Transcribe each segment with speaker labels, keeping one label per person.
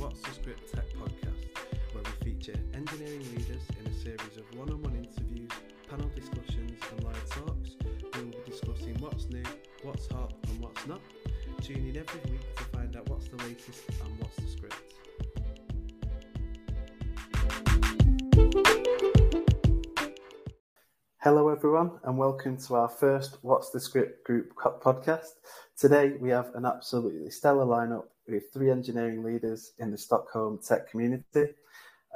Speaker 1: What's the Script Tech podcast, where we feature engineering leaders in a series of one on one interviews, panel discussions, and live talks. We will be discussing what's new, what's hot, and what's not. Tune in every week to find out what's the latest and what's the script. Hello, everyone, and welcome to our first What's the Script Group podcast. Today, we have an absolutely stellar lineup with three engineering leaders in the Stockholm tech community.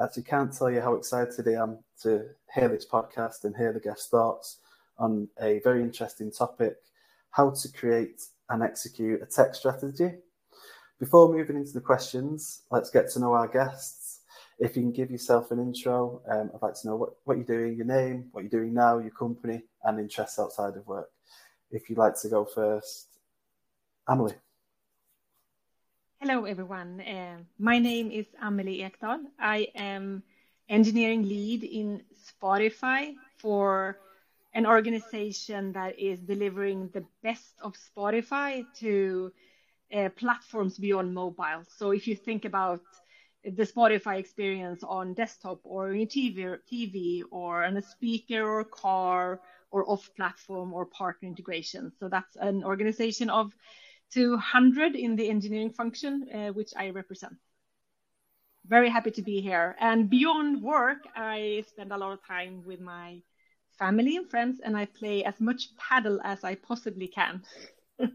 Speaker 1: Actually, can't tell you how excited I am to hear this podcast and hear the guest thoughts on a very interesting topic how to create and execute a tech strategy. Before moving into the questions, let's get to know our guests. If you can give yourself an intro, um, I'd like to know what, what you're doing, your name, what you're doing now, your company, and interests outside of work. If you'd like to go first, Amelie.
Speaker 2: Hello, everyone. Uh, my name is Amelie Ekdahl. I am engineering lead in Spotify for an organization that is delivering the best of Spotify to uh, platforms beyond mobile. So if you think about the Spotify experience on desktop or in TV, TV or on a speaker or car or off platform or partner integration. So that's an organization of 200 in the engineering function, uh, which I represent. Very happy to be here. And beyond work, I spend a lot of time with my family and friends, and I play as much padel as I possibly can.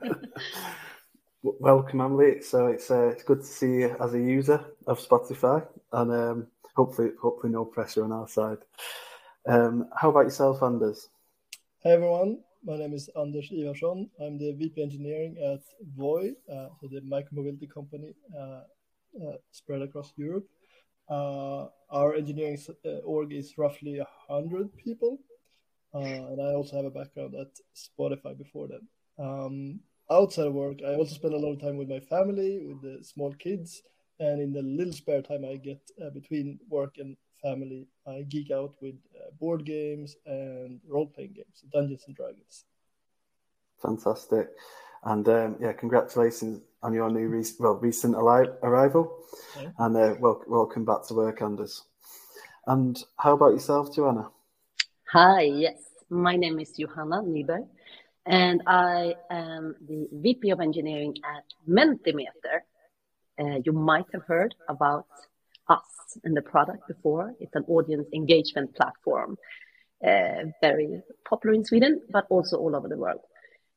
Speaker 1: Welcome, Emily. So it's uh, it's good to see you as a user of Spotify, and um, hopefully, hopefully, no pressure on our side. Um, how about yourself, Anders?
Speaker 3: Hey everyone. My name is Anders Ivarsson. I'm the VP Engineering at Voi, uh, so the micromobility company uh, uh, spread across Europe. Uh, our engineering uh, org is roughly 100 people, uh, and I also have a background at Spotify before that. Um, outside of work, I also spend a lot of time with my family, with the small kids, and in the little spare time I get between work and family, I geek out with uh, board games and role playing games, Dungeons and Dragons.
Speaker 1: Fantastic. And um, yeah, congratulations on your new re- well recent arrival, yeah. and uh, wel- welcome back to work, Anders. And how about yourself, Joanna?
Speaker 4: Hi, yes, my name is Johanna Nyberg, and I am the VP of Engineering at Mentimeter. Uh, you might have heard about us and the product before. It's an audience engagement platform, uh, very popular in Sweden, but also all over the world.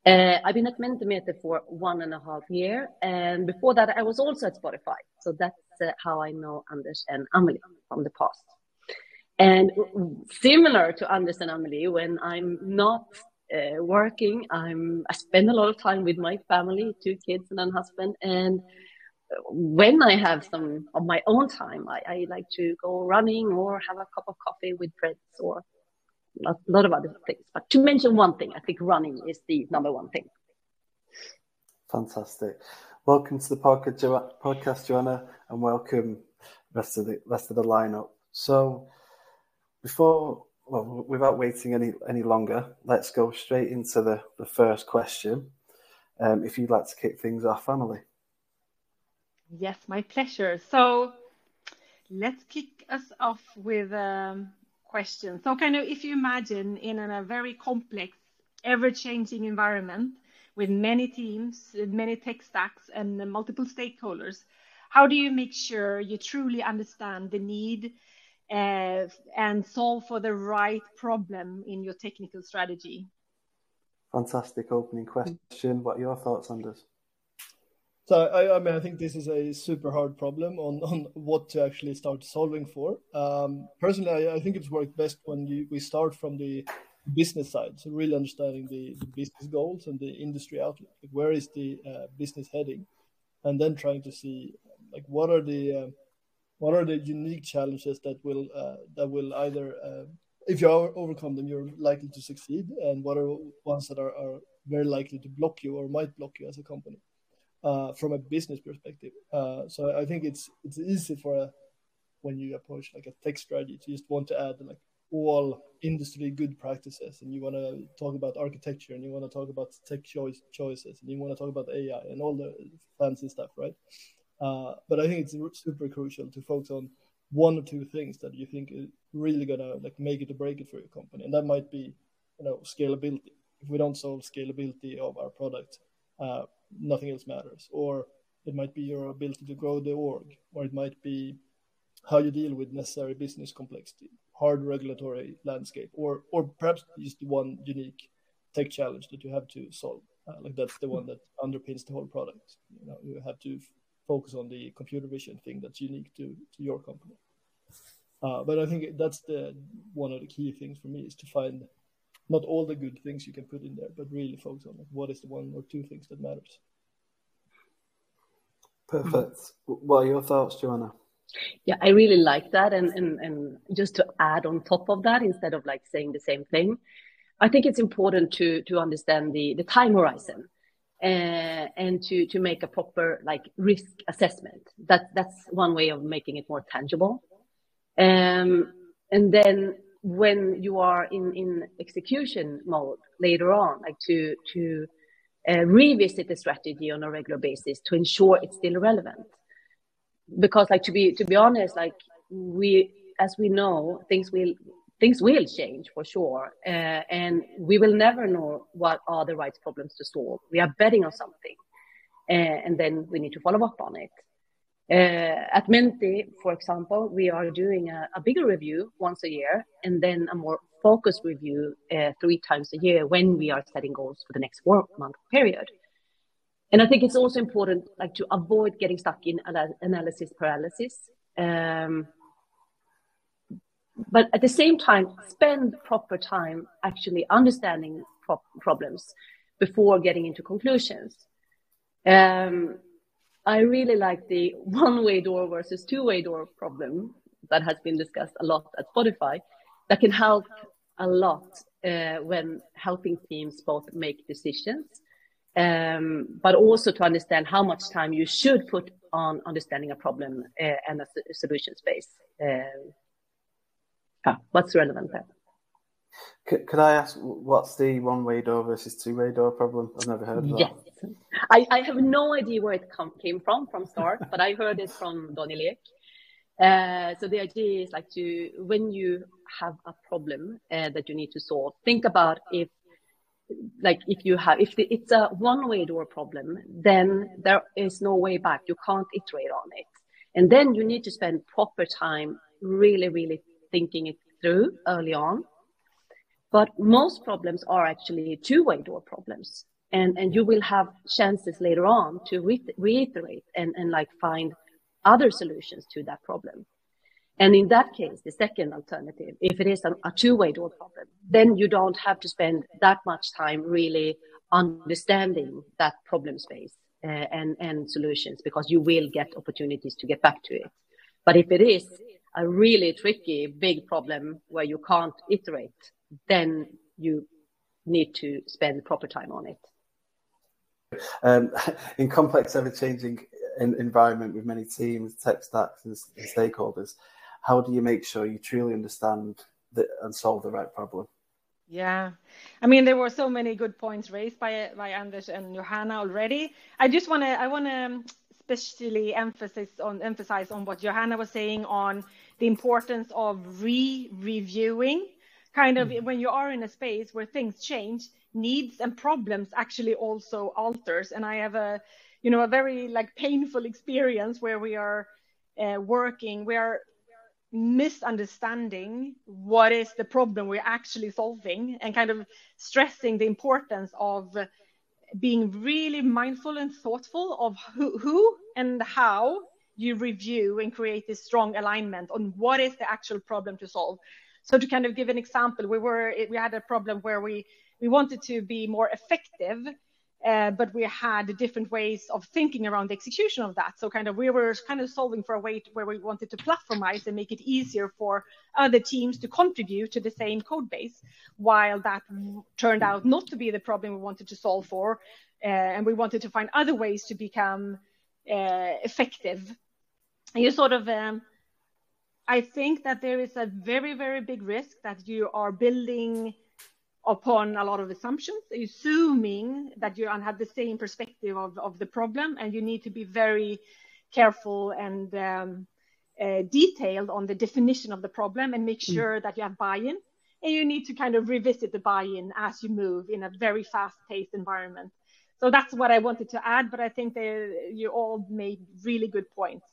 Speaker 4: Uh, I've been at Mentimeter for one and a half year, and before that, I was also at Spotify. So that's uh, how I know Anders and Amelie from the past. And similar to Anders and Amelie, when I'm not uh, working, I'm I spend a lot of time with my family, two kids and a husband, and when I have some of my own time, I, I, like to go running or have a cup of coffee with friends or a lot of other things. But to mention one thing, I think running is the number one thing.
Speaker 1: Fantastic. Welcome to the podcast, Joanna, and welcome rest of the rest of the lineup. So, before well, without waiting any any longer, let's go straight into the the first question. Um, if you'd like to kick things off, Emily.
Speaker 2: Yes, my pleasure. So let's kick us off with a um, question. So, kind of, if you imagine in a very complex, ever changing environment with many teams, many tech stacks, and multiple stakeholders, how do you make sure you truly understand the need uh, and solve for the right problem in your technical strategy?
Speaker 1: Fantastic opening question. What are your thoughts on this?
Speaker 3: So I, I, mean, I think this is a super hard problem on, on what to actually start solving for. Um, personally, I, I, think it's worked best when you, we start from the business side, so really understanding the, the business goals and the industry outlook. Like where is the uh, business heading, and then trying to see like what are the uh, what are the unique challenges that will uh, that will either uh, if you overcome them, you're likely to succeed, and what are ones that are, are very likely to block you or might block you as a company uh, from a business perspective. Uh, so I think it's it's easy for a, when you approach like a tech strategy to just want to add like all industry good practices and you want to talk about architecture and you want to talk about tech choice choices and you want to talk about AI and all the fancy stuff, right? Uh, but I think it's super crucial to focus on one or two things that you think is really gonna like make it or break it for your company, and that might be, you know, scalability. If we don't solve scalability of our product, uh, nothing else matters. Or it might be your ability to grow the org, or it might be how you deal with necessary business complexity, hard regulatory landscape, or or perhaps just one unique tech challenge that you have to solve. Uh, like that's the one that underpins the whole product. You know, you have to focus on the computer vision thing that's unique to, to your company. Uh, but I think that's the one of the key things for me is to find not all the good things you can put in there, but really focus on what is the one or two things that matters.
Speaker 1: Perfect. What are your thoughts, Joanna?
Speaker 4: Yeah, I really like that. And, and, and just to add on top of that, instead of like saying the same thing, I think it's important to, to understand the, the time horizon uh, and to, to make a proper like risk assessment. That, that's one way of making it more tangible. Um, and then when you are in, in execution mode later on, like to, to uh, revisit the strategy on a regular basis to ensure it's still relevant. Because like to be to be honest like we as we know things will things will change for sure uh, and we will never know what are the right problems to solve. We are betting on something uh, and then we need to follow up on it uh, at menti for example we are doing a, a, bigger review once a year and then a more focused review uh, three times a year when we are setting goals for the next four month period and I think it's also important, like, to avoid getting stuck in analysis paralysis. Um, but at the same time, spend proper time actually understanding pro- problems before getting into conclusions. Um, I really like the one-way door versus two-way door problem that has been discussed a lot at Spotify. That can help a lot uh, when helping teams both make decisions um, but also to understand how much time you should put on understanding a problem uh, and a, solution space. Uh, what's relevant there?
Speaker 1: Could, I ask what's the one-way door versus two-way door problem? I've never heard of that.
Speaker 4: Yes, I, I have no idea where it come, came from from start, but I heard it from Daniel Ek. Uh, so the idea is like to when you have a problem uh, that you need to solve, think about if like if you have if the, it's a one way door problem then there is no way back you can't iterate on it and then you need to spend proper time really really thinking it through early on but most problems are actually two way door problems and and you will have chances later on to re- reiterate and and like find other solutions to that problem and in that case, the second alternative, if it is a, a two-way door problem, then you don't have to spend that much time really understanding that problem space uh, and, and solutions because you will get opportunities to get back to it. But if it is a really tricky, big problem where you can't iterate, then you need to spend the proper time on it.
Speaker 1: Um, in complex, ever-changing environment with many teams, tech stacks, and, and stakeholders, how do you make sure you truly understand the, and solve the right problem?
Speaker 2: Yeah, I mean there were so many good points raised by by Anders and Johanna already. I just want to I want to especially emphasize on emphasize on what Johanna was saying on the importance of re-reviewing. Kind of mm. when you are in a space where things change, needs and problems actually also alters. And I have a you know a very like painful experience where we are uh, working. We are misunderstanding what is the problem we're actually solving and kind of stressing the importance of being really mindful and thoughtful of who, who and how you review and create this strong alignment on what is the actual problem to solve so to kind of give an example we were we had a problem where we we wanted to be more effective uh, but we had different ways of thinking around the execution of that. So kind of we were kind of solving for a way to, where we wanted to platformize and make it easier for other teams to contribute to the same code base, while that turned out not to be the problem we wanted to solve for, uh, and we wanted to find other ways to become uh, effective. You sort of um, I think that there is a very, very big risk that you are building upon a lot of assumptions, assuming that you have the same perspective of, of the problem, and you need to be very careful and um, uh, detailed on the definition of the problem and make mm. sure mm. that you have buy-in and you need to kind of revisit the buy-in as you move in a very fast-paced environment so that's what i wanted to add but i think you all made really good points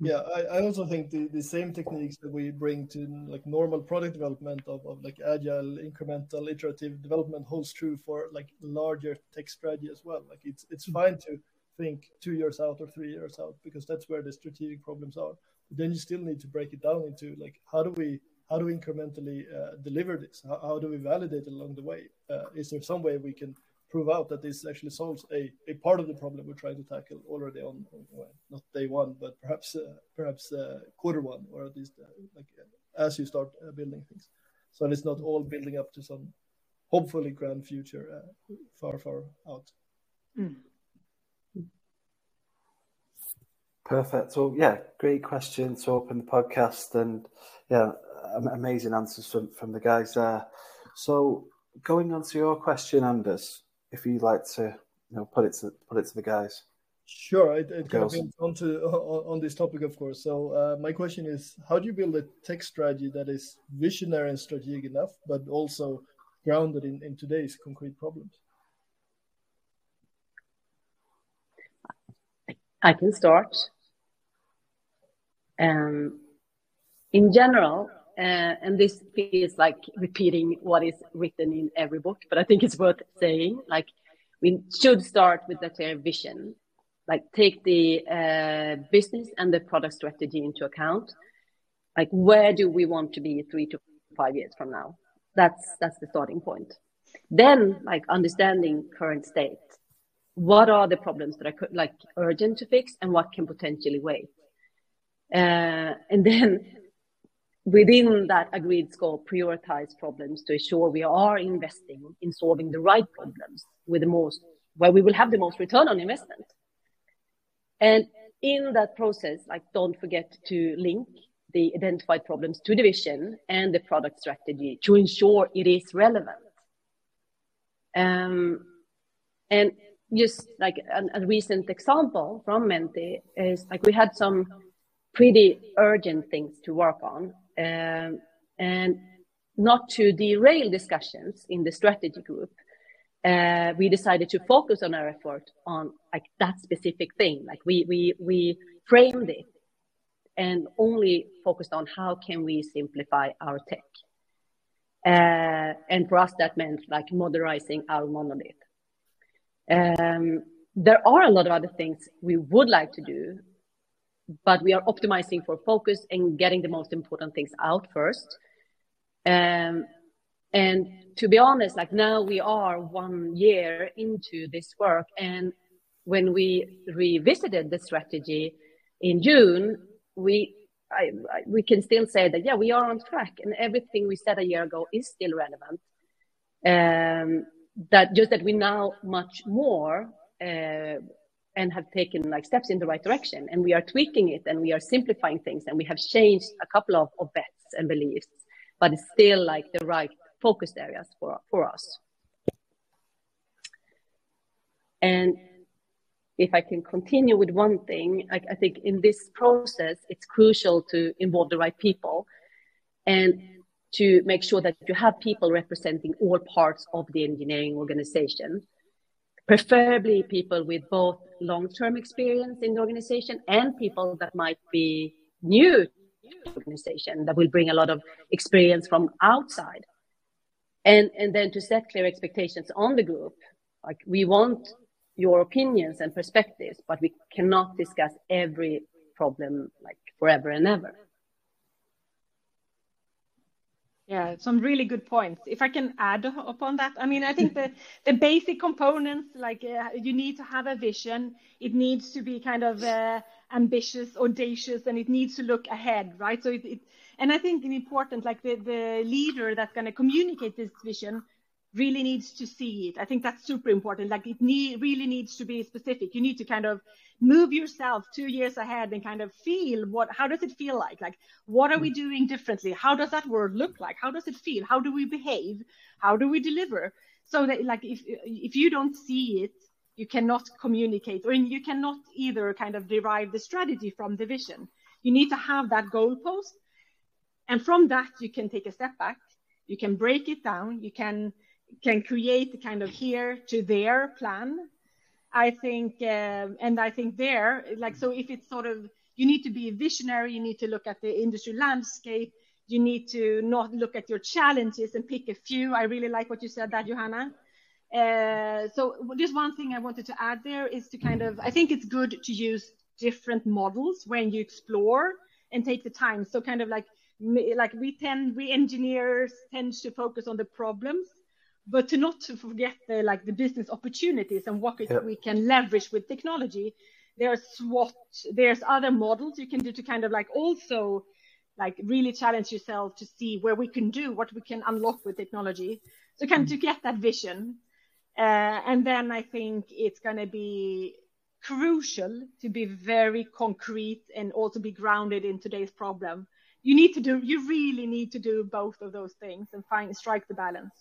Speaker 3: yeah I, I, also think the, the same techniques that we bring to like normal product development of, of like agile incremental iterative development holds true for like larger tech strategy as well. Like it's it's fine to think two years out or three years out because that's where the strategic problems are. But then you still need to break it down into like how do we how do we incrementally uh, deliver this? How, how, do we validate along the way? Uh, is there some way we can prove out that this actually solves a, a part of the problem we're trying to tackle already on, well, not day one, but perhaps uh, perhaps uh, quarter one, or at least uh, like as you start uh, building things. So it's not all building up to some hopefully grand future uh, far far out. Mm.
Speaker 1: Perfect. So yeah, great question to open the podcast, and yeah, amazing answers from from the guys there. So going on to your question, Anders, if you'd like to you know put it to put it to the guys.
Speaker 3: Sure, it, it kind of on to on, on, this topic, of course. So uh, my question is, how do you build a tech strategy that is visionary and strategic enough, but also grounded in, in today's concrete problems?
Speaker 4: I can start. Um, in general, uh, and this feels like repeating what is written in every book, but I think it's worth saying. Like, we should start with the clear vision, like take the uh, business and the product strategy into account. Like, where do we want to be three to five years from now? That's that's the starting point. Then, like understanding current state, what are the problems that are like urgent to fix, and what can potentially wait. Uh, and then within that agreed scope, prioritize problems to ensure we are investing in solving the right problems with the most, where we will have the most return on investment. And in that process, like don't forget to link the identified problems to the vision and the product strategy to ensure it is relevant. Um, and just like a, a recent example from Menti is like we had some pretty urgent things to work on um, and not to derail discussions in the strategy group, uh, we decided to focus on our effort on like that specific thing. Like we we we framed it and only focused on how can we simplify our tech. Uh, and for us, that meant like modernizing our monolith. Um, there are a lot of other things we would like to do but we are optimizing for focus and getting the most important things out first. Um, and to be honest, like now we are one year into this work, and when we revisited the strategy in June, we I, I, we can still say that yeah we are on track, and everything we said a year ago is still relevant. Um, that just that we now much more uh, and have taken like steps in the right direction and we are tweaking it and we are simplifying things and we have changed a couple of, of bets and beliefs but it's still like the right focused areas for for us. And if i can continue with one thing I, I think in this process it's crucial to involve the right people and to make sure that you have people representing all parts of the engineering organization preferably people with both long-term experience in the organization and people that might be new to the organization that will bring a lot of experience from outside. And, and then to set clear expectations on the group. Like we want your opinions and perspectives, but we cannot discuss every problem like forever and ever.
Speaker 2: Yeah, some really good points. If I can add upon that, I mean, I think the the basic components, like uh, you need to have a vision. It needs to be kind of uh, ambitious, audacious, and it needs to look ahead, right? So it, it and I think it's important, like the the leader that's going to communicate this vision really needs to see it. I think that's super important. Like it need, really needs to be specific. You need to kind of move yourself two years ahead and kind of feel what, how does it feel like? Like, what are we mm. doing differently? How does that world look like? How does it feel? How do we behave? How do we deliver? So that like, if, if you don't see it, you cannot communicate or you cannot either kind of derive the strategy from the vision. You need to have that goalpost. And from that, you can take a step back. You can break it down. You can can create the kind of here to there plan. I think, uh, and I think there, like, so if it's sort of, you need to be visionary, you need to look at the industry landscape, you need to not look at your challenges and pick a few. I really like what you said that, Johanna. Uh, so just one thing I wanted to add there is to kind of, I think it's good to use different models when you explore and take the time. So kind of like, like we tend, we engineers tend to focus on the problems but to not to forget the like the business opportunities and what we can leverage with technology there's what there's other models you can do to kind of like also like really challenge yourself to see where we can do what we can unlock with technology. So kind of to get that vision uh, and then i think it's going to be crucial to be very concrete and also be grounded in today's problem. You need to do you really need to do both of those things and find strike the balance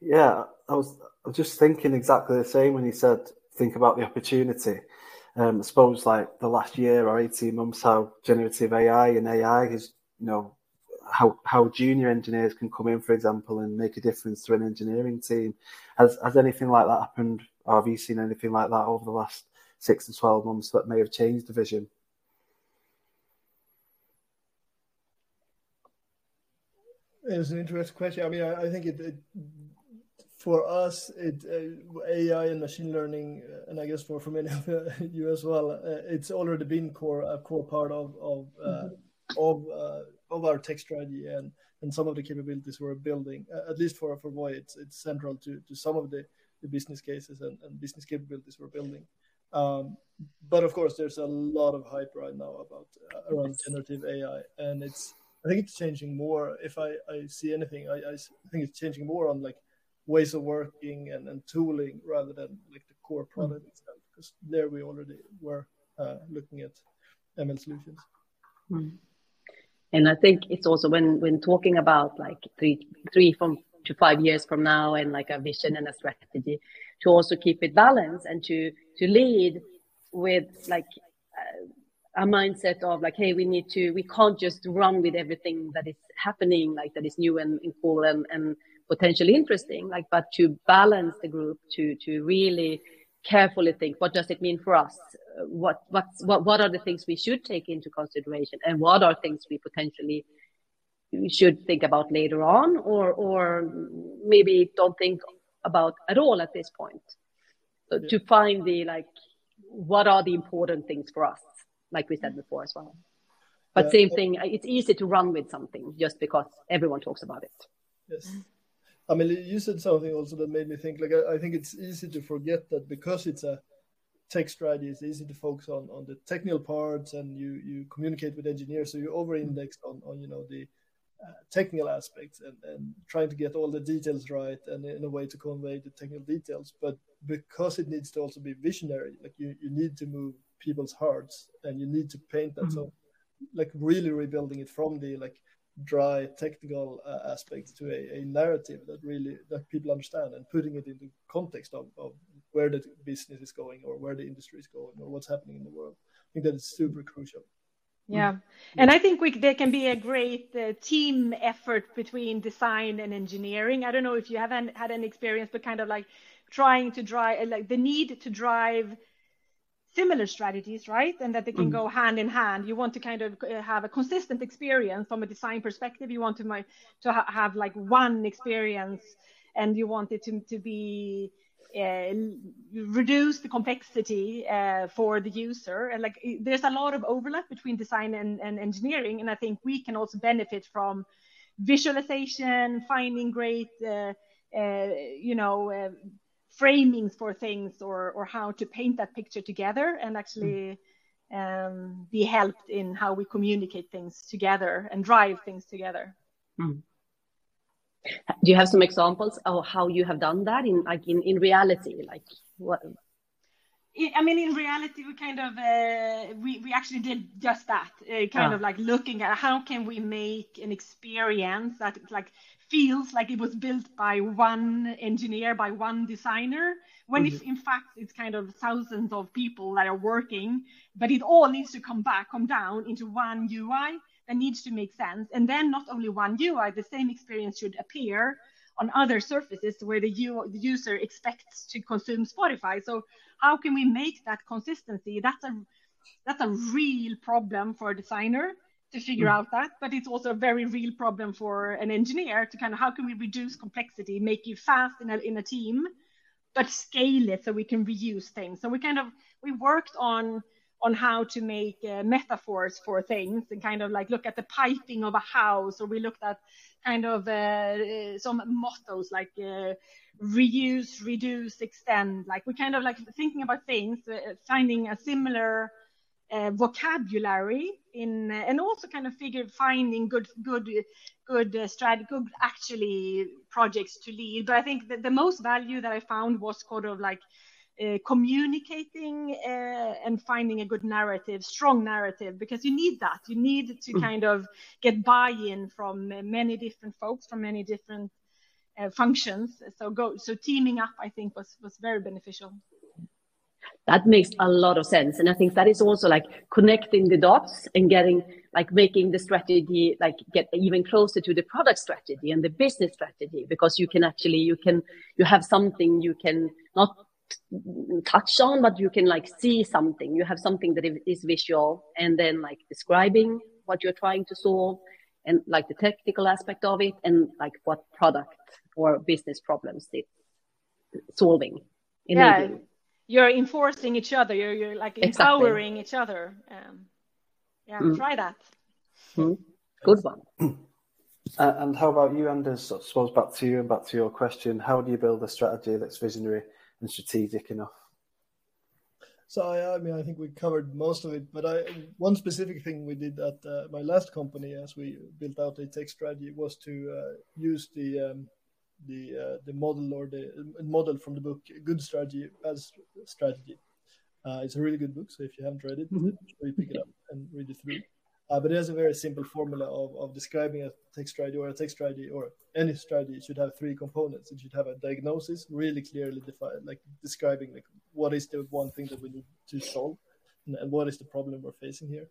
Speaker 1: yeah, I was, I was just thinking exactly the same when you said think about the opportunity. Um, I suppose like the last year or 18 months, how generative AI and AI is, you know, how how junior engineers can come in, for example, and make a difference to an engineering team. Has has anything like that happened? Or have you seen anything like that over the last six to 12 months that may have changed the vision?
Speaker 3: It's an interesting question. I mean, I, I think it, it, for us, it uh, AI and machine learning, uh, and I guess for for many of you as well, uh, it's already been core a core part of of uh, mm-hmm. of uh, of our tech strategy and and some of the capabilities we're building. Uh, at least for for Voi, it's it's central to to some of the the business cases and, and business capabilities we're building. Um, but of course, there's a lot of hype right now about around generative AI, and it's I think it's changing more. If I, I see anything, I, I think it's changing more on like ways of working and, and tooling rather than like the core hmm. product mm. itself. Because there we already were uh, looking at ML solutions.
Speaker 4: Mm. And I think it's also when when talking about like three three from to five years from now and like a vision and a strategy to also keep it balanced and to to lead with like a mindset of like, hey, we need to, we can't just run with everything that is happening, like that is new and, and cool and, and potentially interesting, like, but to balance the group, to to really carefully think, what does it mean for us? Uh, what what's what what are the things we should take into consideration, and what are things we potentially should think about later on, or or maybe don't think about at all at this point. So to find the like, what are the important things for us? Like we said before as well. But yeah. same thing, it's easy to run with something just because everyone talks about it.
Speaker 3: Yes. I mean, you said something also that made me think. Like, I, I think it's easy to forget that because it's a tech strategy, it's easy to focus on on the technical parts, and you you communicate with engineers, so you over-index on on you know the uh, technical aspects and, and trying to get all the details right and in a way to convey the technical details. But because it needs to also be visionary, like you, you need to move people's hearts and you need to paint that. Mm-hmm. so like really rebuilding it from the like dry technical uh, aspects to a, a, narrative that really that people understand and putting it into context of, of where the business is going or where the industry is going or what's happening in the world. I think that is super crucial.
Speaker 2: Yeah. And i think we, there can be a great uh, team effort between design and engineering. I don't know if you haven't had an experience but kind of like trying to drive like the need to drive similar strategies, right? And that they can go hand in hand. You want to kind of uh, have a consistent experience from a design perspective. You want to to ha- have like one experience, and you want it to to be uh, reduce the complexity uh, for the user. And like there's a lot of overlap between design and, and engineering, and I think we can also benefit from visualization, finding great, uh, uh you know uh, framings for things or or how to paint that picture together and actually um, be helped in how we communicate things together and drive things together. Mm.
Speaker 4: Do you have some examples of how you have done that in like in, in reality? Like what?
Speaker 2: I mean, in reality, we kind of uh, we we actually did just that. Uh, kind ah. of like looking at how can we make an experience that like feels like it was built by one engineer, by one designer, when mm-hmm. if in fact it's kind of thousands of people that are working, but it all needs to come back, come down into one UI that needs to make sense. And then not only one UI, the same experience should appear on other surfaces where the, U- the user expects to consume Spotify. So how can we make that consistency? That's a that's a real problem for a designer to figure mm. out that, but it's also a very real problem for an engineer to kind of how can we reduce complexity, make you fast in a in a team, but scale it so we can reuse things. So we kind of we worked on on how to make uh, metaphors for things and kind of like look at the piping of a house or we looked at kind of uh, some mottos like uh, reuse reduce extend like we kind of like thinking about things uh, finding a similar uh, vocabulary in uh, and also kind of figure finding good good good uh, strategy good actually projects to lead but i think that the most value that i found was sort of like uh, communicating uh, and finding a good narrative, strong narrative, because you need that. You need to mm. kind of get buy-in from many different folks, from many different uh, functions. So go, so teaming up, I think, was was very beneficial.
Speaker 4: That makes a lot of sense, and I think that is also like connecting the dots and getting like making the strategy like get even closer to the product strategy and the business strategy because you can actually you can you have something you can not touch on, but you can like see something. You have something that is visual and then like describing what you're trying to solve and like the technical aspect of it and like what product or business problems it's solving.
Speaker 2: Yeah, you're enforcing each other. You're, you're like empowering exactly. each other. Um, yeah, mm. try that.
Speaker 4: Mm. Good one.
Speaker 1: Uh, and how about you, Anders? I suppose back to you and back to your question. How do you build a strategy that's visionary and strategic enough.
Speaker 3: So I, I mean, I think we covered most of it, but I one specific thing we did at uh, my last company as we built out a tech strategy was to uh, use the um, the uh, the model or the model from the book Good Strategy Bad Strategy. Uh, it's a really good book, so if you haven't read it, mm-hmm. sure you pick it up and read it through. Uh, but it has a very simple formula of, of describing a tech strategy or a tech strategy or any strategy should have three components. It should have a diagnosis, really clearly defined, like describing like what is the one thing that we need to solve and, and what is the problem we're facing here.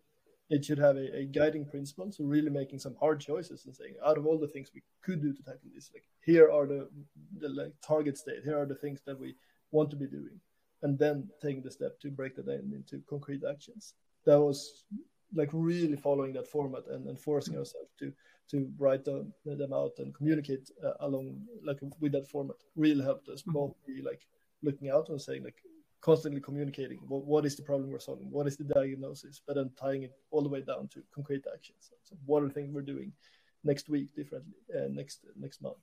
Speaker 3: It should have a, a, guiding principle, so really making some hard choices and saying, out of all the things we could do to tackle this, like here are the, the like target state, here are the things that we want to be doing, and then taking the step to break that down into concrete actions. That was like really following that format and, and forcing mm. ourselves to to write them, them out and communicate uh, along like with that format really helped us mm-hmm. both be like looking out and saying like constantly communicating what, what is the problem we're solving what is the diagnosis but then tying it all the way down to concrete actions so what are the things we're doing next week differently uh, next next month?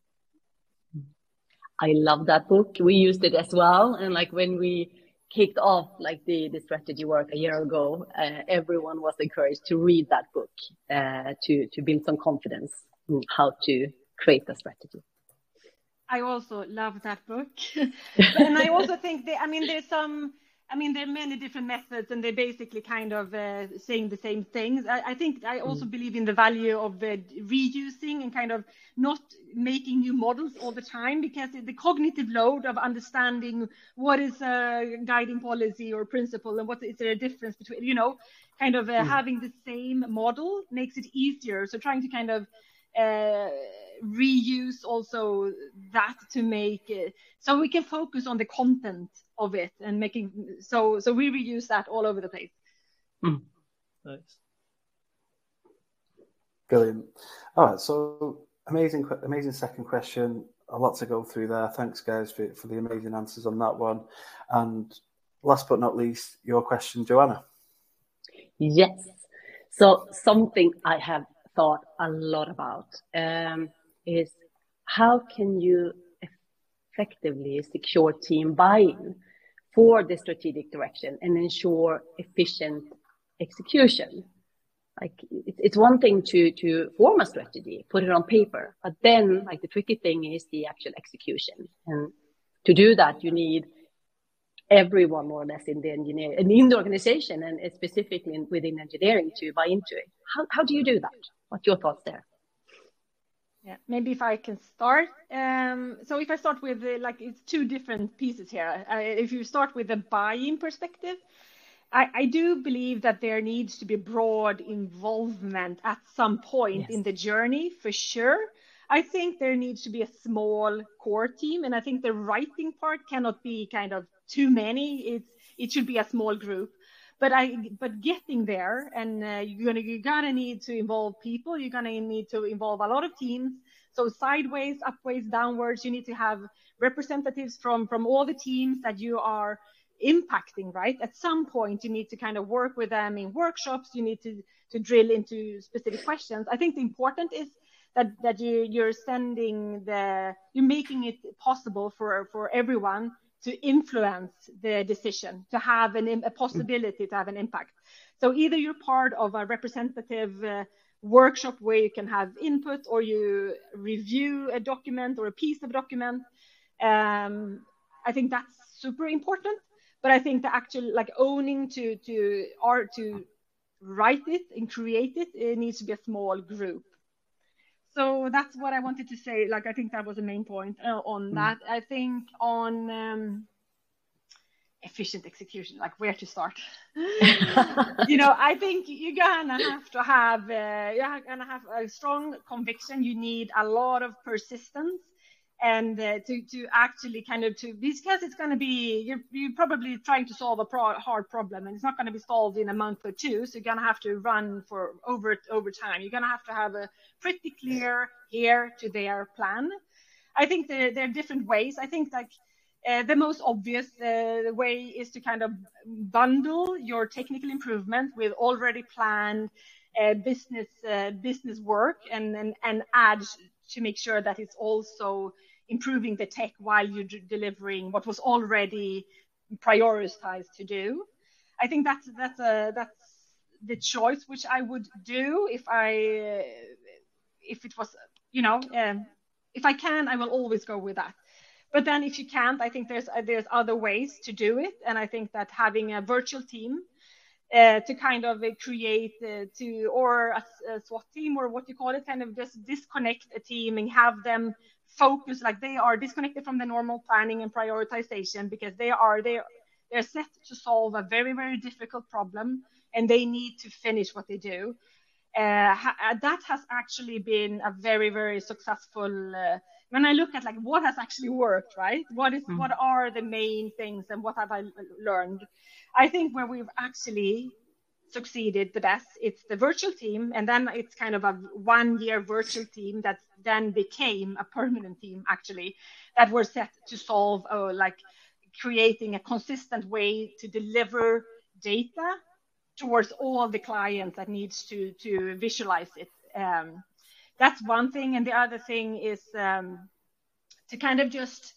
Speaker 4: I love that book. We used it as well. And like when we kicked off like the, the strategy work a year ago, uh, everyone was encouraged to read that book uh, to to build some confidence in how to create a strategy.
Speaker 2: I also love that book, and I also think that I mean there's some I mean, there are many different methods, and they're basically kind of uh, saying the same things. I, I think I also mm. believe in the value of uh, reusing and kind of not making new models all the time, because the cognitive load of understanding what is a guiding policy or principle and what is there a difference between, you know, kind of uh, mm. having the same model makes it easier. So trying to kind of uh, reuse also that to make it so we can focus on the content of it and making so so we reuse that all over the place.
Speaker 3: Mm. nice.
Speaker 1: Brilliant. All right so amazing amazing second question. A lot to go through there. Thanks guys for, for the amazing answers on that one. And last but not least your question joanna.
Speaker 4: Yes. So something i have thought a lot about. Um, is how can you effectively secure team buy-in for the strategic direction and ensure efficient execution. Like it's one thing to to form a strategy, put it on paper, but then like the tricky thing is the actual execution. And to do that, you need everyone more or less in the engineer and in the organization and specifically within engineering to buy into it. How how do you do that? What's your thoughts there?
Speaker 2: Yeah, maybe if I can start. Um, so if I start with uh, like it's two different pieces here. Uh, if you start with the buy-in perspective, I, I, do believe that there needs to be broad involvement at some point yes. in the journey for sure. I think there needs to be a small core team, and I think the writing part cannot be kind of too many. It's it should be a small group. But I but getting there, and uh, you're gonna you gotta need to involve people. You're gonna need to involve a lot of teams. So sideways, upways, downwards. You need to have representatives from from all the teams that you are impacting. Right. At some point, you need to kind of work with them in workshops. You need to to drill into specific questions. I think the important is that that you you're sending the you're making it possible for for everyone to influence the decision to have an, a possibility to have an impact. So either you're part of a representative uh, workshop where you can have input or you review a document or a piece of document um, i think that's super important. But i think the actual like owning to to art to write it and create it it needs to be a small group so that's what I wanted to say. Like, I think that was the main point uh, on mm. that. I think on um, efficient execution, like where to start. you know, I think you're gonna have to have, uh, you're gonna have a strong conviction. You need a lot of persistence and uh, to to actually kind of to because it's going to be you're, you're probably trying to solve a pro- hard problem and it's not going to be solved in a month or two so you're going to have to run for over over time. You're going to have to have a pretty clear here to there plan. I think there, there are different ways. I think like uh, the most obvious uh, way is to kind of bundle your technical improvement with already planned uh, business uh, business work and, and and add to make sure that it's also improving the tech while you're delivering what was already prioritized to do. I think that's that's a that's the choice which I would do if I if it was you know um, if I can I will always go with that. But then if you can't, I think there's there's other ways to do it, and I think that having a virtual team uh, to kind of create uh, to or a, a, SWAT team or what you call it, kind of just disconnect a team and have them focus like they are disconnected from the normal planning and prioritization because they are they they're set to solve a very very difficult problem and they need to finish what they do. Uh, ha- that has actually been a very very successful. When I look at like what has actually worked, right? What is mm. what are the main things and what have I learned? I think where we've actually succeeded the best, it's the virtual team, and then it's kind of a one year virtual team that then became a permanent team actually that were set to solve uh, like creating a consistent way to deliver data towards all the clients that needs to to visualize it. Um, that's one thing, and the other thing is um, to kind of just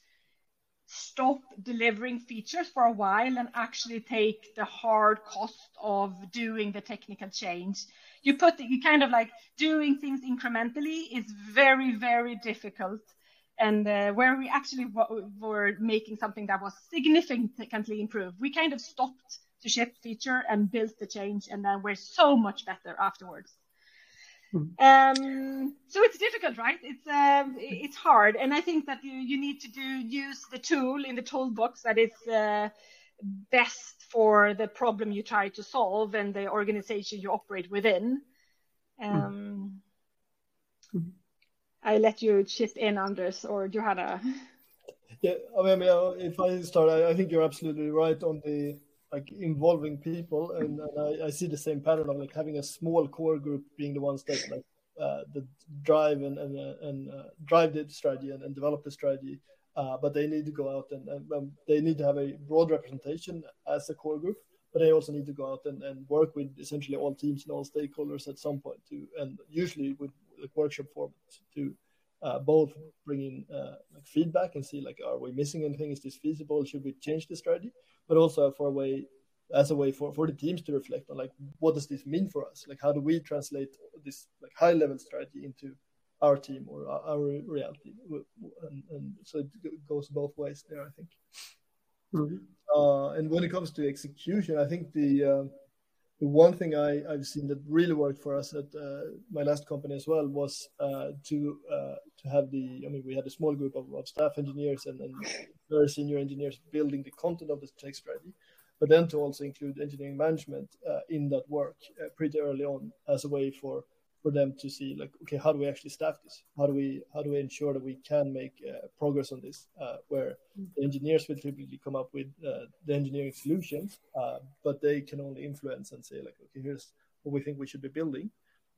Speaker 2: stop delivering features for a while and actually take the hard cost of doing the technical change. You put you kind of like doing things incrementally is very very difficult. And uh, where we actually w- were making something that was significantly improved, we kind of stopped to ship feature and built the change, and then we're so much better afterwards. Um, so it's difficult, right? It's um, it's hard, and I think that you, you need to do use the tool in the toolbox that is uh, best for the problem you try to solve and the organization you operate within. Um, mm. I let you chip in, Anders, or Johanna.
Speaker 3: Yeah, I mean, if I start, I think you're absolutely right on the like involving people and, and I, I, see the same pattern of like having a small core group being the ones that like uh, that drive and and, uh, and uh, drive the strategy and, and develop the strategy. Uh, but they need to go out and, and um, they need to have a broad representation as a core group but they also need to go out and, and work with essentially all teams and all stakeholders at some point too, and usually with like workshop format to uh, both bringing uh, like feedback and see like are we missing anything? Is this feasible? Should we change the strategy? But also for a way as a way for, for the teams to reflect on like what does this mean for us? Like how do we translate this like high level strategy into our team or our, our reality? And, and, so it goes both ways there i think. Mm-hmm. uh, and when it comes to execution i think the uh, the one thing I, I've seen that really worked for us at uh, my last company as well was uh, to uh, to have the I mean we had a small group of, of staff engineers and, and, very senior engineers building the content of the tech strategy, but then to also include engineering management uh, in that work uh, pretty early on as a way for for them to see like okay how do we actually staff this? How do we how do we ensure that we can make uh, progress on this uh, where mm-hmm. the engineers will typically come up with uh, the engineering solutions uh, but they can only influence and say like okay here's what we think we should be building.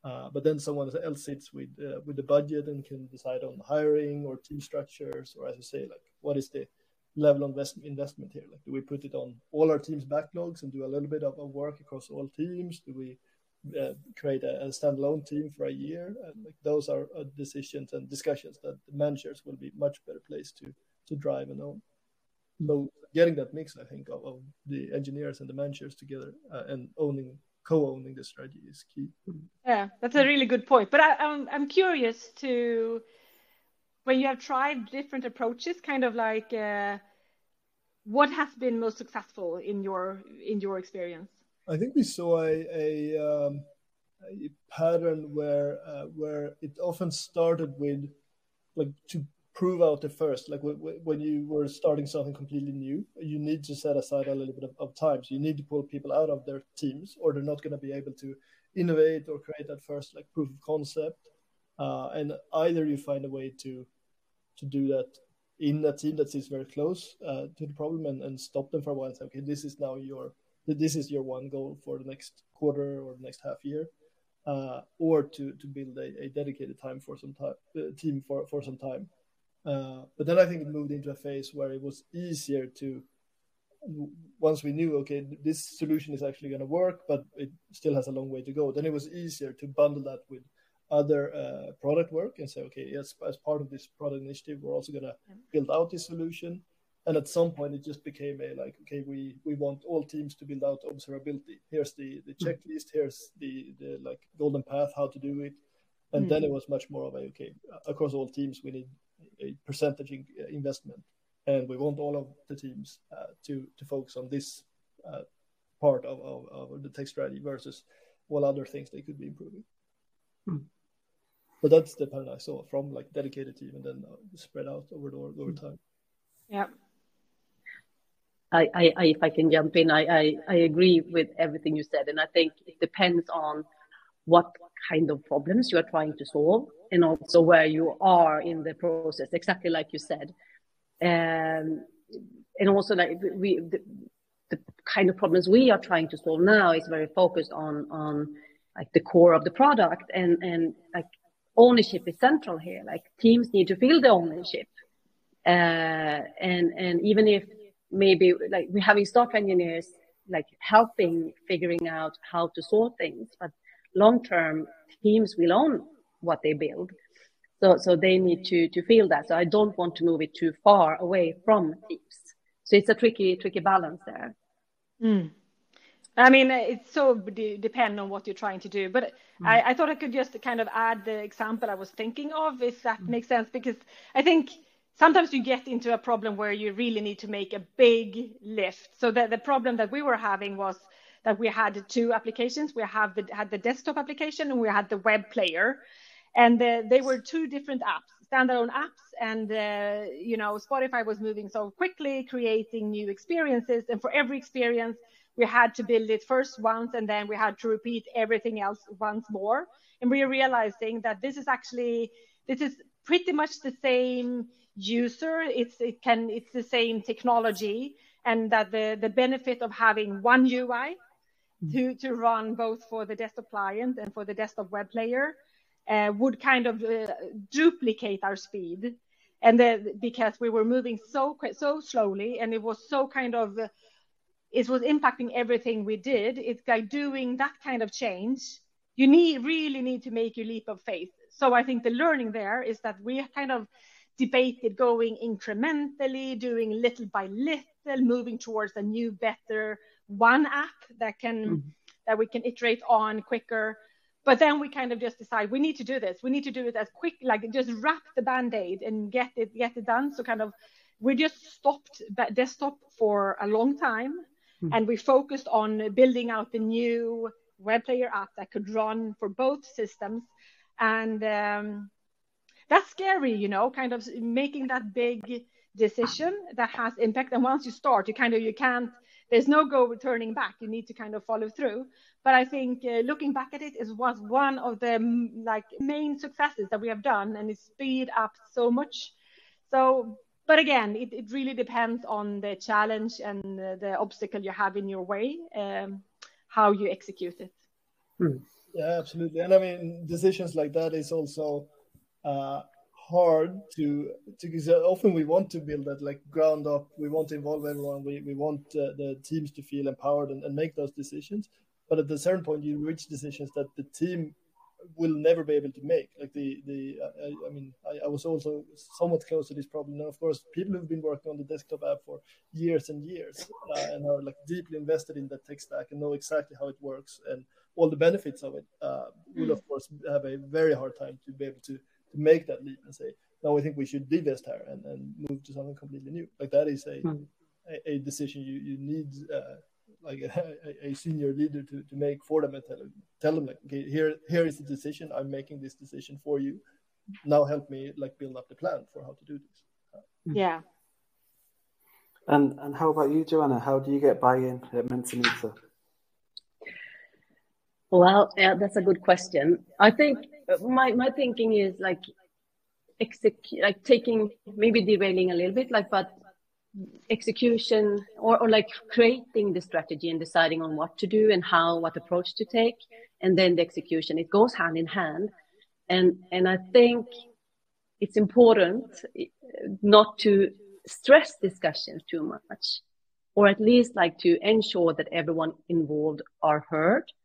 Speaker 3: Uh, but then someone else sits with uh, with the budget and can decide on hiring or team structures or as you say like what is the level of invest- investment here? Like do we put it on all our teams backlogs and do a little bit of, of work across all teams? Do we uh, create a, a, standalone team for a year. And like those are uh, decisions and discussions that the managers will be much better placed to to drive and own. So getting that mix, I think, of, of the engineers and the managers together uh, and owning co-owning the strategy is key.
Speaker 2: Yeah, that's a really good point. But I, I'm I'm curious to when you have tried different approaches, kind of like uh, what has been most successful in your in your experience.
Speaker 3: I think we saw a a, um, a pattern where uh, where it often started with like to prove out the first. Like when you were starting something completely new you need to set aside a little bit of, of time. So you need to pull people out of their teams or they're not going to be able to innovate or create that first like proof of concept. Uh, and either you find a way to to do that in a team that sits very close uh, to the problem and, and stop them for a while and say okay this is now your this is your one goal for the next quarter or the next half year, uh, or to to build a, a dedicated time for some time uh, team for for some time. Uh, but then I think it moved into a phase where it was easier to once we knew okay this solution is actually going to work, but it still has a long way to go. Then it was easier to bundle that with other uh, product work and say okay yes as part of this product initiative we're also going to build out this solution and at some point it just became a like okay we we want all teams to build out observability here's the the hmm. checklist here's the the like golden path how to do it and mm. then it was much more of a okay across all teams we need a percentage in, uh, investment and we want all of the teams uh, to to focus on this uh, part of, of, of, the tech strategy versus all other things they could be improving mm. but that's the pattern i saw from like dedicated team and then uh, spread out over the, over hmm. time
Speaker 2: yeah
Speaker 4: I, I, if I can jump in, I, I, I agree with everything you said. And I think it depends on what kind of problems you are trying to solve and also where you are in the process, exactly like you said. Um, and also like we, the, the kind of problems we are trying to solve now is very focused on, on like the core of the product and, and like ownership is central here. Like teams need to feel the ownership. Uh, and, and even if maybe like we're having staff engineers like helping figuring out how to solve things, but long term teams will own what they build. So, so they need to, to feel that. So I don't want to move it too far away from teams. So it's a tricky, tricky balance there.
Speaker 2: Mm. I mean, it's so de- depend on what you're trying to do. But mm. I, I, thought I could just kind of add the example I was thinking of, if that mm. makes sense, because I think sometimes you get into a problem where you really need to make a big lift. So the, the problem that we were having was that we had two applications. We have the, had the desktop application and we had the web player. And uh, they were two different apps, standalone apps. And, uh, you know, Spotify was moving so quickly, creating new experiences. And for every experience, we had to build it first once and then we had to repeat everything else once more. And we are realizing that this is actually, this is pretty much the same user it's it can it's the same technology and that the the benefit of having one ui to to run both for the desktop client and for the desktop web player uh, would kind of uh, duplicate our speed. And the, because we were moving so so slowly and it was so kind of uh, it was impacting everything we did. It's like doing that kind of change you need really need to make your leap of faith. So i think the learning there is that we kind of debated going incrementally, doing little by little, moving towards a new, better one app that can mm. that we can iterate on quicker. But then we kind of just decide we need to do this. We need to do it as quick, like just wrap the band-aid and get it get it done. So kind of we just stopped desktop for a long time. Mm. And we focused on building out the new web player app that could run for both systems. And um, that's scary, you know, kind of making that big decision that has impact. And once you start, you kind of you can't. There's no go turning back. You need to kind of follow through. But I think uh, looking back at it is was one of the like main successes that we have done, and it speed up so much. So but again, it, it really depends on the challenge and the, the obstacle you have in your way, um, how you execute it.
Speaker 3: Hmm. Yeah, absolutely. And I mean, decisions like that is also uh, hard to because often we want to build that like ground up. We want to involve everyone. We we want uh, the teams to feel empowered and, and make those decisions. But at a certain point, you reach decisions that the team will never be able to make. Like the the I, I mean I, I, was also somewhat close to this problem. Now, of course, people who've been working on the desktop app for years and years uh, and are like deeply invested in that tech stack and know exactly how it works and all the benefits of it uh, will of course have a very hard time to be able to to make that leap and say no, I think we should divest here and, and move to something completely new. Like that is a mm. a, a, decision you you need. Uh, like a, a, senior leader to, to make for them and tell, tell them like okay here here is the decision i'm making this decision for you now help me like build up the plan for how to do this
Speaker 2: yeah
Speaker 1: and and how about you Johanna how do you get buy-in at mentimeter
Speaker 4: well yeah that's a good question. I think my my thinking is like execute like taking maybe derailing a little bit like but execution or, or like creating the strategy and deciding on what to do and how what approach to take and then the execution it goes hand in hand. And and i think it's important not to stress discussions too much or at least like to ensure that everyone involved are heard. uh,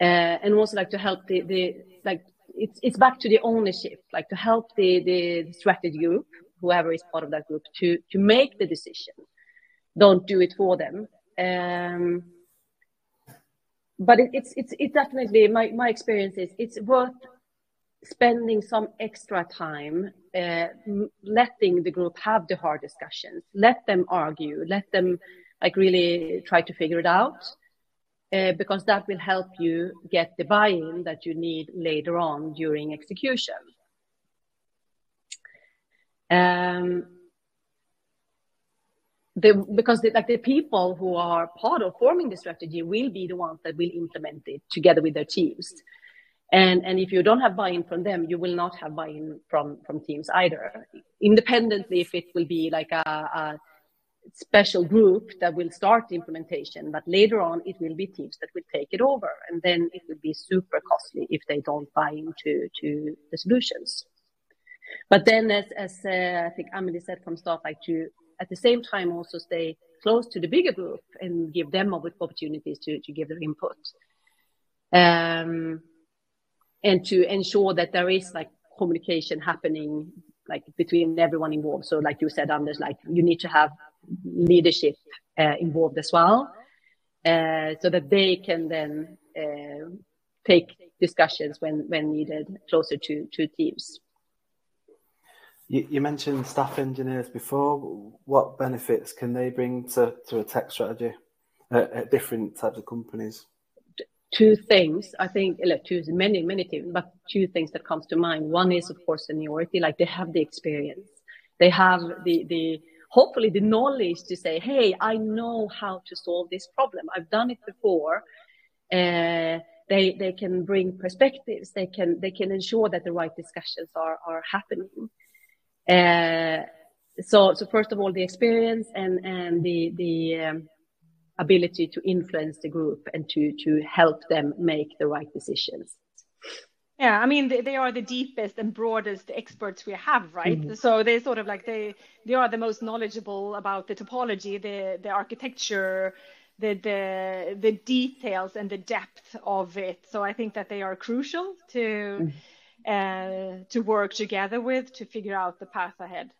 Speaker 4: and also like to help the, the like it's it's back to the ownership like to help the the strategy group whoever is part of that group to to make the decision. Don't do it for them. Um, but it, it's it's it definitely my my experience is it's worth spending some extra time uh, letting the group have the hard discussions let them argue let them like really try to figure it out uh, because that will help you get the buy-in that you need later on during execution um, the, because the, like the people who are part of forming the strategy will be the ones that will implement it together with their teams. And, and if you don't have buy-in from them, you will not have buy-in from, from teams either. Independently, if it will be like a, a special group that will start the implementation, but later on it will be teams that will take it over. And then it will be super costly if they don't buy into to the solutions. But then, as, as uh, I think Amelie said from start, like to at the same time also stay close to the bigger group and give them opportunities to, to give their input. Um, and to ensure that there is like communication happening like between everyone involved. So like you said, Anders, like you need to have leadership uh, involved as well, uh, so that they can then uh, take discussions when when needed closer to to teams.
Speaker 1: You, you, mentioned staff engineers before. What benefits can they bring to, to a tech strategy at, at different types of companies?
Speaker 4: Two things, I think, look, two, many, many things, but two things that comes to mind. One is, of course, seniority, like they have the experience. They have the, the, hopefully the knowledge to say, hey, I know how to solve this problem. I've done it before. Uh, they they can bring perspectives. They can they can ensure that the right discussions are are happening. Uh, so, so first of all, the experience and and the the um, ability to influence the group and to to help them make the right decisions.
Speaker 2: Yeah, I mean they, they are the deepest and broadest experts we have, right? Mm-hmm. So they sort of like they they are the most knowledgeable about the topology, the the architecture, the the the details and the depth of it. So I think that they are crucial to. Mm-hmm uh, to work together with to figure out the path ahead.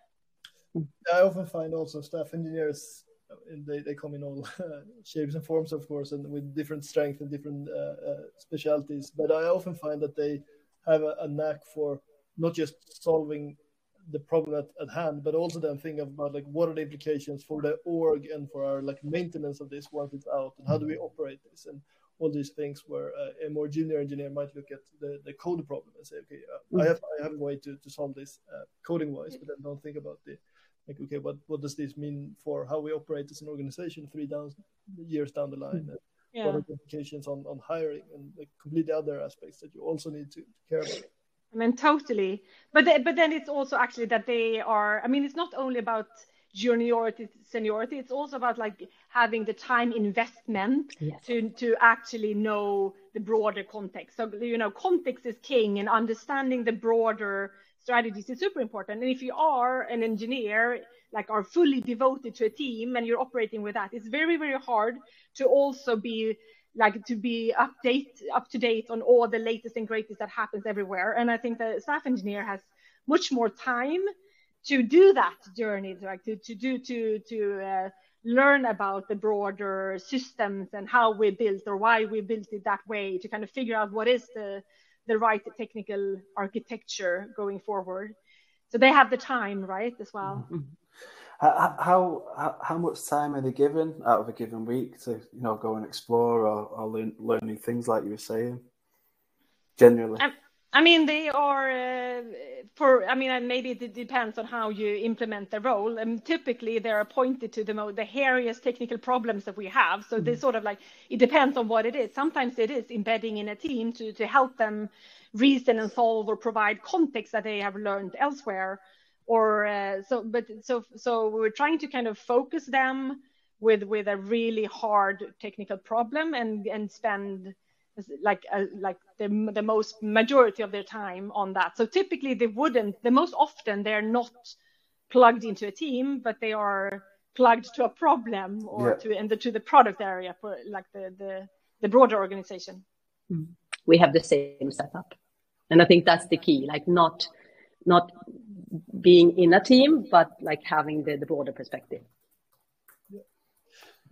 Speaker 3: I often find also staff engineers they, they come in all shapes and forms, of course, and with different strengths and different uh, uh, specialties. But I often find that they have a, a, knack for not just solving the problem at, at hand, but also then think about like what are the implications for the org and for our like maintenance of this once it's out, and how do we operate this, and all these things where uh, a more junior engineer might look at the, the code problem and say, okay, uh, mm. I have I have a way to, to solve this uh, coding wise, but then don't think about the like, okay, what what does this mean for how we operate as an organization three down years down the line? Mm. Yeah. What are the implications on, on hiring and like completely other aspects that you also need to care about?
Speaker 2: I mean, totally. But but then it's also actually that they are. I mean, it's not only about juniority, seniority. It's also about like having the time investment yes. to to actually know the broader context. So you know, context is king, and understanding the broader strategies is super important. And if you are an engineer, like are fully devoted to a team, and you're operating with that, it's very very hard to also be like to be update up to date on all the latest and greatest that happens everywhere. And I think the staff engineer has much more time to do that journey, like to to do to to uh, learn about the broader systems and how we built or why we built it that way to kind of figure out what is the the right technical architecture going forward. So they have the time, right, as well. Mm-hmm.
Speaker 1: How, how how much time are they given out of a given week to you know go and explore or, or learn, learning things like you were saying? Generally,
Speaker 2: um, I mean they are uh, for. I mean maybe it depends on how you implement the role. And um, typically they're appointed to the most the hairiest technical problems that we have. So mm. they sort of like it depends on what it is. Sometimes it is embedding in a team to to help them reason and solve or provide context that they have learned elsewhere or uh, so but so so we're trying to kind of focus them with with a really hard technical problem and and spend like uh, like the, the most majority of their time on that so typically they wouldn't the most often they're not plugged into a team but they are plugged to a problem or yeah. to and the, to the product area for like the the, the broader organization
Speaker 4: mm. we have the same setup and i think that's the key like not not being in a team, but like having the, the broader perspective.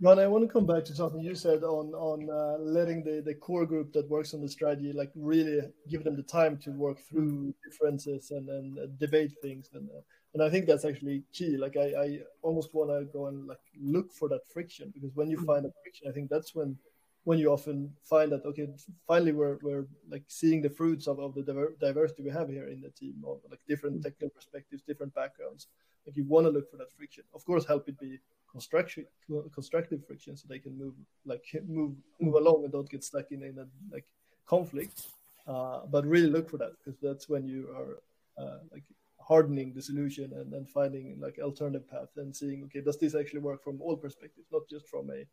Speaker 3: Ron, I want to come back to something you said on on uh, letting the, the core group that works on the strategy like really give them the time to work through differences and, and uh, debate things and uh, and I think that's actually key. Like I, I almost want to go and like look for that friction because when you mm-hmm. find a friction, I think that's when when you often find that okay finally we're, we're like seeing the fruits of, of the diver- diversity we have here in the team of like different mm. technical perspectives different backgrounds like you want to look for that friction of course help it be constructive friction so they can move like move move along and don't get stuck in, in a like conflict uh, but really look for that because that's when you are uh, like hardening the solution and then finding like alternative path and seeing okay does this actually work from all perspectives not just from a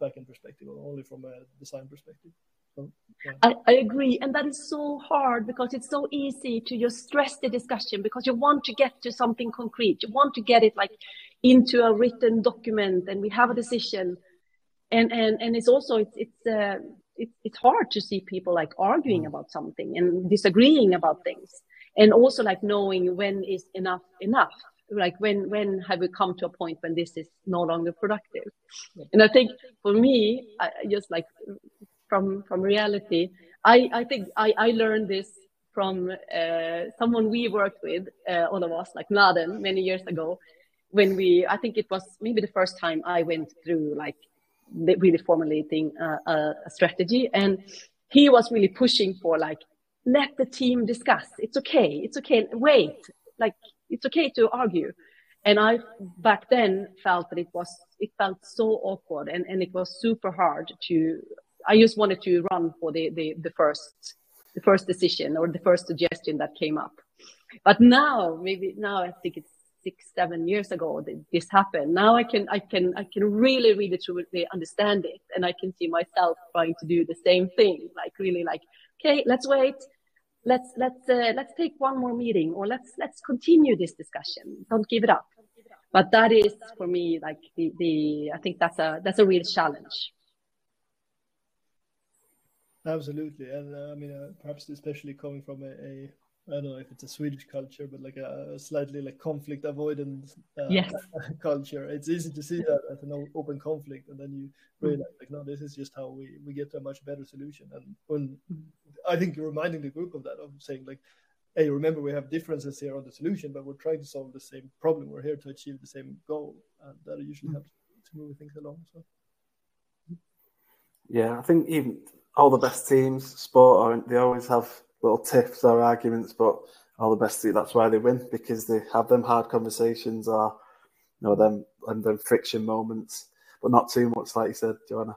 Speaker 3: backend perspective or only from a design perspective. So,
Speaker 4: yeah. I, I agree. And that is so hard because it's so easy to just stress the discussion because you want to get to something concrete. You want to get it like into a written document and we have a decision. And, and, and it's also, it's, it's, uh, it's, it's hard to see people like arguing mm. about something and disagreeing about things. And also like knowing when is enough enough like when when have we come to a point when this is no longer productive and i think for me I, just like from from reality. I i think i i learned this from uh, someone we worked with uh, all of us like Mladen many years ago when we i think it was maybe the first time i went through like really formulating uh, a, a strategy. And he was really pushing for like let the team discuss. It's okay. It's okay. Wait. Like it's okay to argue. And i back then felt that it was it felt so awkward and, and it was super hard to i just wanted to run for the, the the first the first decision or the first suggestion that came up. But now maybe now i think it's six seven years ago that this happened. Now i can i can i can really really truly understand it. And i can see myself trying to do the same thing. Like really like okay let's wait. Let's let's uh, let's take one more meeting or let's let's continue this discussion. Don't give it up. But that is for me like the, the i think that's a that's a real challenge
Speaker 3: absolutely and uh, i mean uh, perhaps especially coming from a, a I don't know if it's a Swedish culture, but like a, a slightly like conflict avoidance uh,
Speaker 4: yes.
Speaker 3: culture. It's easy to see that as an open conflict, and then you realize like, no, this is just how we, we get to a much better solution. And when I think you're reminding the group of that, of saying like, hey, remember we have differences here on the solution, but we're trying to solve the same problem. We're here to achieve the same goal, and that usually helps to move things along. So.
Speaker 1: Yeah, I think even all the best teams, sport, they always have little tiffs or arguments, but all the best that's why they win because they have them hard conversations or you know them and them friction moments, but not too much, like you said, Johanna.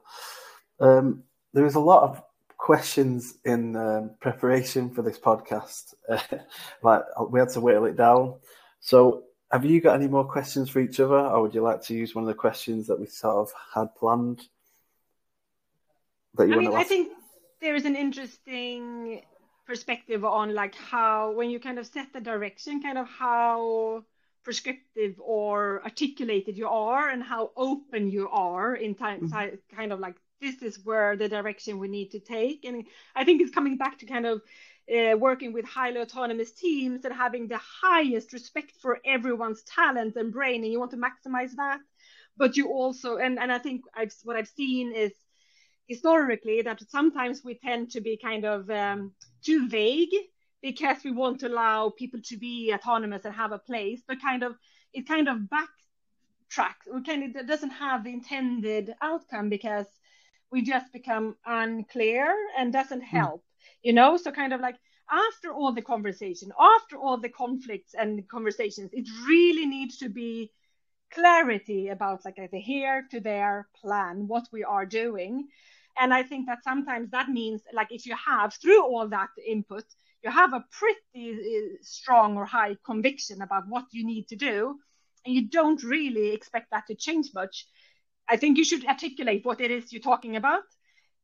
Speaker 1: Um, there is a lot of questions in um, preparation for this podcast. like we had to whittle it down. So, have you got any more questions for each other, or would you like to use one of the questions that we sort of had planned?
Speaker 2: That you I mean, I think there is an interesting perspective on like how when you kind of set the direction, kind of how prescriptive or articulated you are and how open you are in time, mm-hmm. kind of like this is where the direction we need to take. And I think it's coming back to kind of uh, working with highly autonomous teams and having the highest respect for everyone's talent and brain, and you want to maximize that. But you also, and, and I think I've, what I've seen is historically that sometimes we tend to be kind of um, too vague because we want to allow people to be autonomous and have a place, but kind of it kind of backtracks or kind of it doesn't have the intended outcome because we just become unclear and doesn't hmm. help, mm. you know? So kind of like after all the conversation, after all the conflicts and conversations, it really needs to be clarity about like the here to there plan, what we are doing. And I think that sometimes that means like if you have through all that input, you have a pretty uh, strong or high conviction about what you need to do, and you don't really expect that to change much I think you should articulate what it is you're talking about.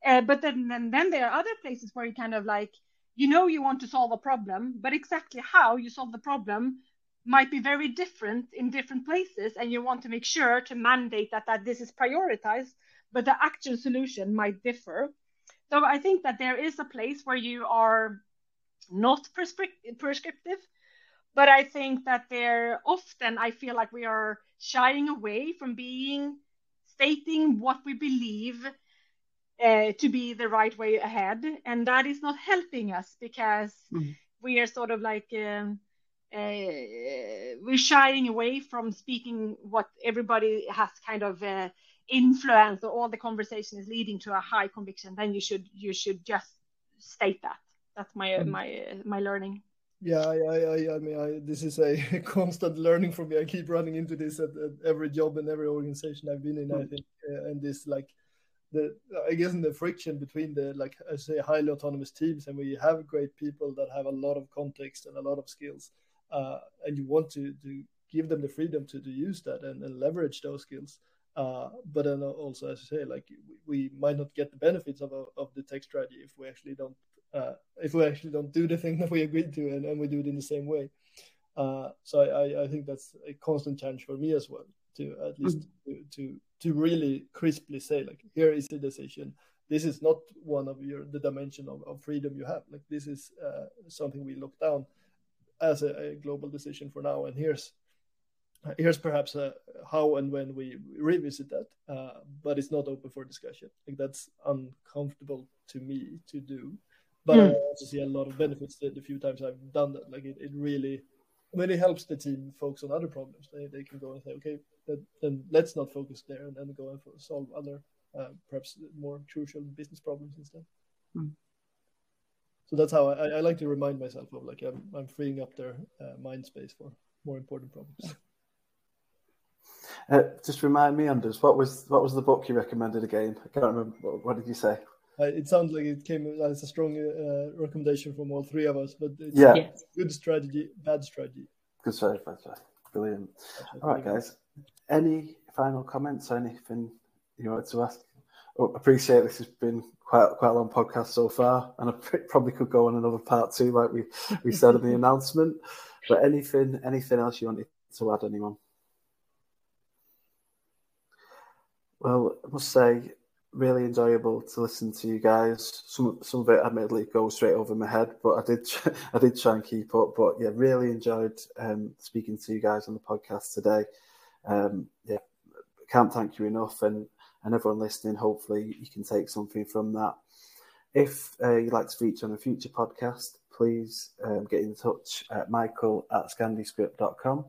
Speaker 2: Uh, but then, then, then there are other places where you kind of like, you know, you want to solve a problem, but exactly how you solve the problem might be very different in different places, and you want to make sure to mandate that that this is prioritized, but the actual solution might differ. So I think that there is a place where you are not prescriptive, but I think that there often I feel like we are shying away from being stating what we believe uh, to be the right way ahead, and that is not helping us because mm. we are sort of like um, uh, we're shying away from speaking what everybody has kind of uh, influence or all the conversation is leading to a high conviction. Then you should you should just state that. That's my mm. my my learning.
Speaker 3: Yeah, I, I, I mean, I, this is a constant learning for me. I keep running into this at, at every job and every organization I've been in. Mm. I think, uh, and this like the, I guess, in the friction between the like I say, highly autonomous teams, and we have great people that have a lot of context and a lot of skills, uh, and you want to to give them the freedom to to use that and, and leverage those skills. Uh, but then also, as I say, like we, we might not get the benefits of a, of the tech strategy if we actually don't uh, if we actually don't do the thing that we agreed to and, and we do it in the same way. Uh, so I, I think that's a constant challenge for me as well to at least mm-hmm. to, to to really crisply say like here is the decision. This is not one of your the dimension of, of freedom you have. Like this is uh, something we look down as a, a, global decision for now. And here's here's perhaps uh, how and when we revisit that, uh, but it's not open for discussion. Like that's uncomfortable to me to do but mm. I also see a lot of benefits the, the few times I've done that. Like it, it really, I mean, it helps the team focus on other problems. They, they can go and say, okay, then, then let's not focus there and then go and solve other, uh, perhaps more crucial business problems instead. Mm. So that's how I, I, like to remind myself of like I'm, I'm freeing up their uh, mind space for more important problems.
Speaker 1: Uh, just remind me, Anders, what was what was the book you recommended again? I can't remember. What, what did you say?
Speaker 3: Uh, it sounds like it came as a strong uh, recommendation from all three of us, but
Speaker 1: yeah,
Speaker 3: good strategy, bad strategy.
Speaker 1: Good strategy, bad strategy. Brilliant. All right, guys. Any final comments or anything you wanted to ask? Oh, appreciate this has been quite quite a long podcast so far, and I probably could go on another part two, like we we said in the announcement. But anything anything else you wanted to add, anyone? Well, I must say really enjoyable to listen to you guys. Some some of it admittedly goes straight over my head, but I did I did try and keep up. But yeah, really enjoyed um, speaking to you guys on the podcast today. Um, yeah, can't thank you enough, and and everyone listening. Hopefully, you can take something from that. If uh, you'd like to feature on a future podcast, please um, get in touch at michael at scandiscript.com.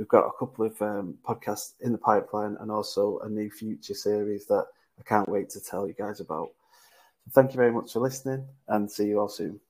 Speaker 1: We've got a couple of um, podcasts in the pipeline and also a new future series that I can't wait to tell you guys about. Thank you very much for listening and see you all soon.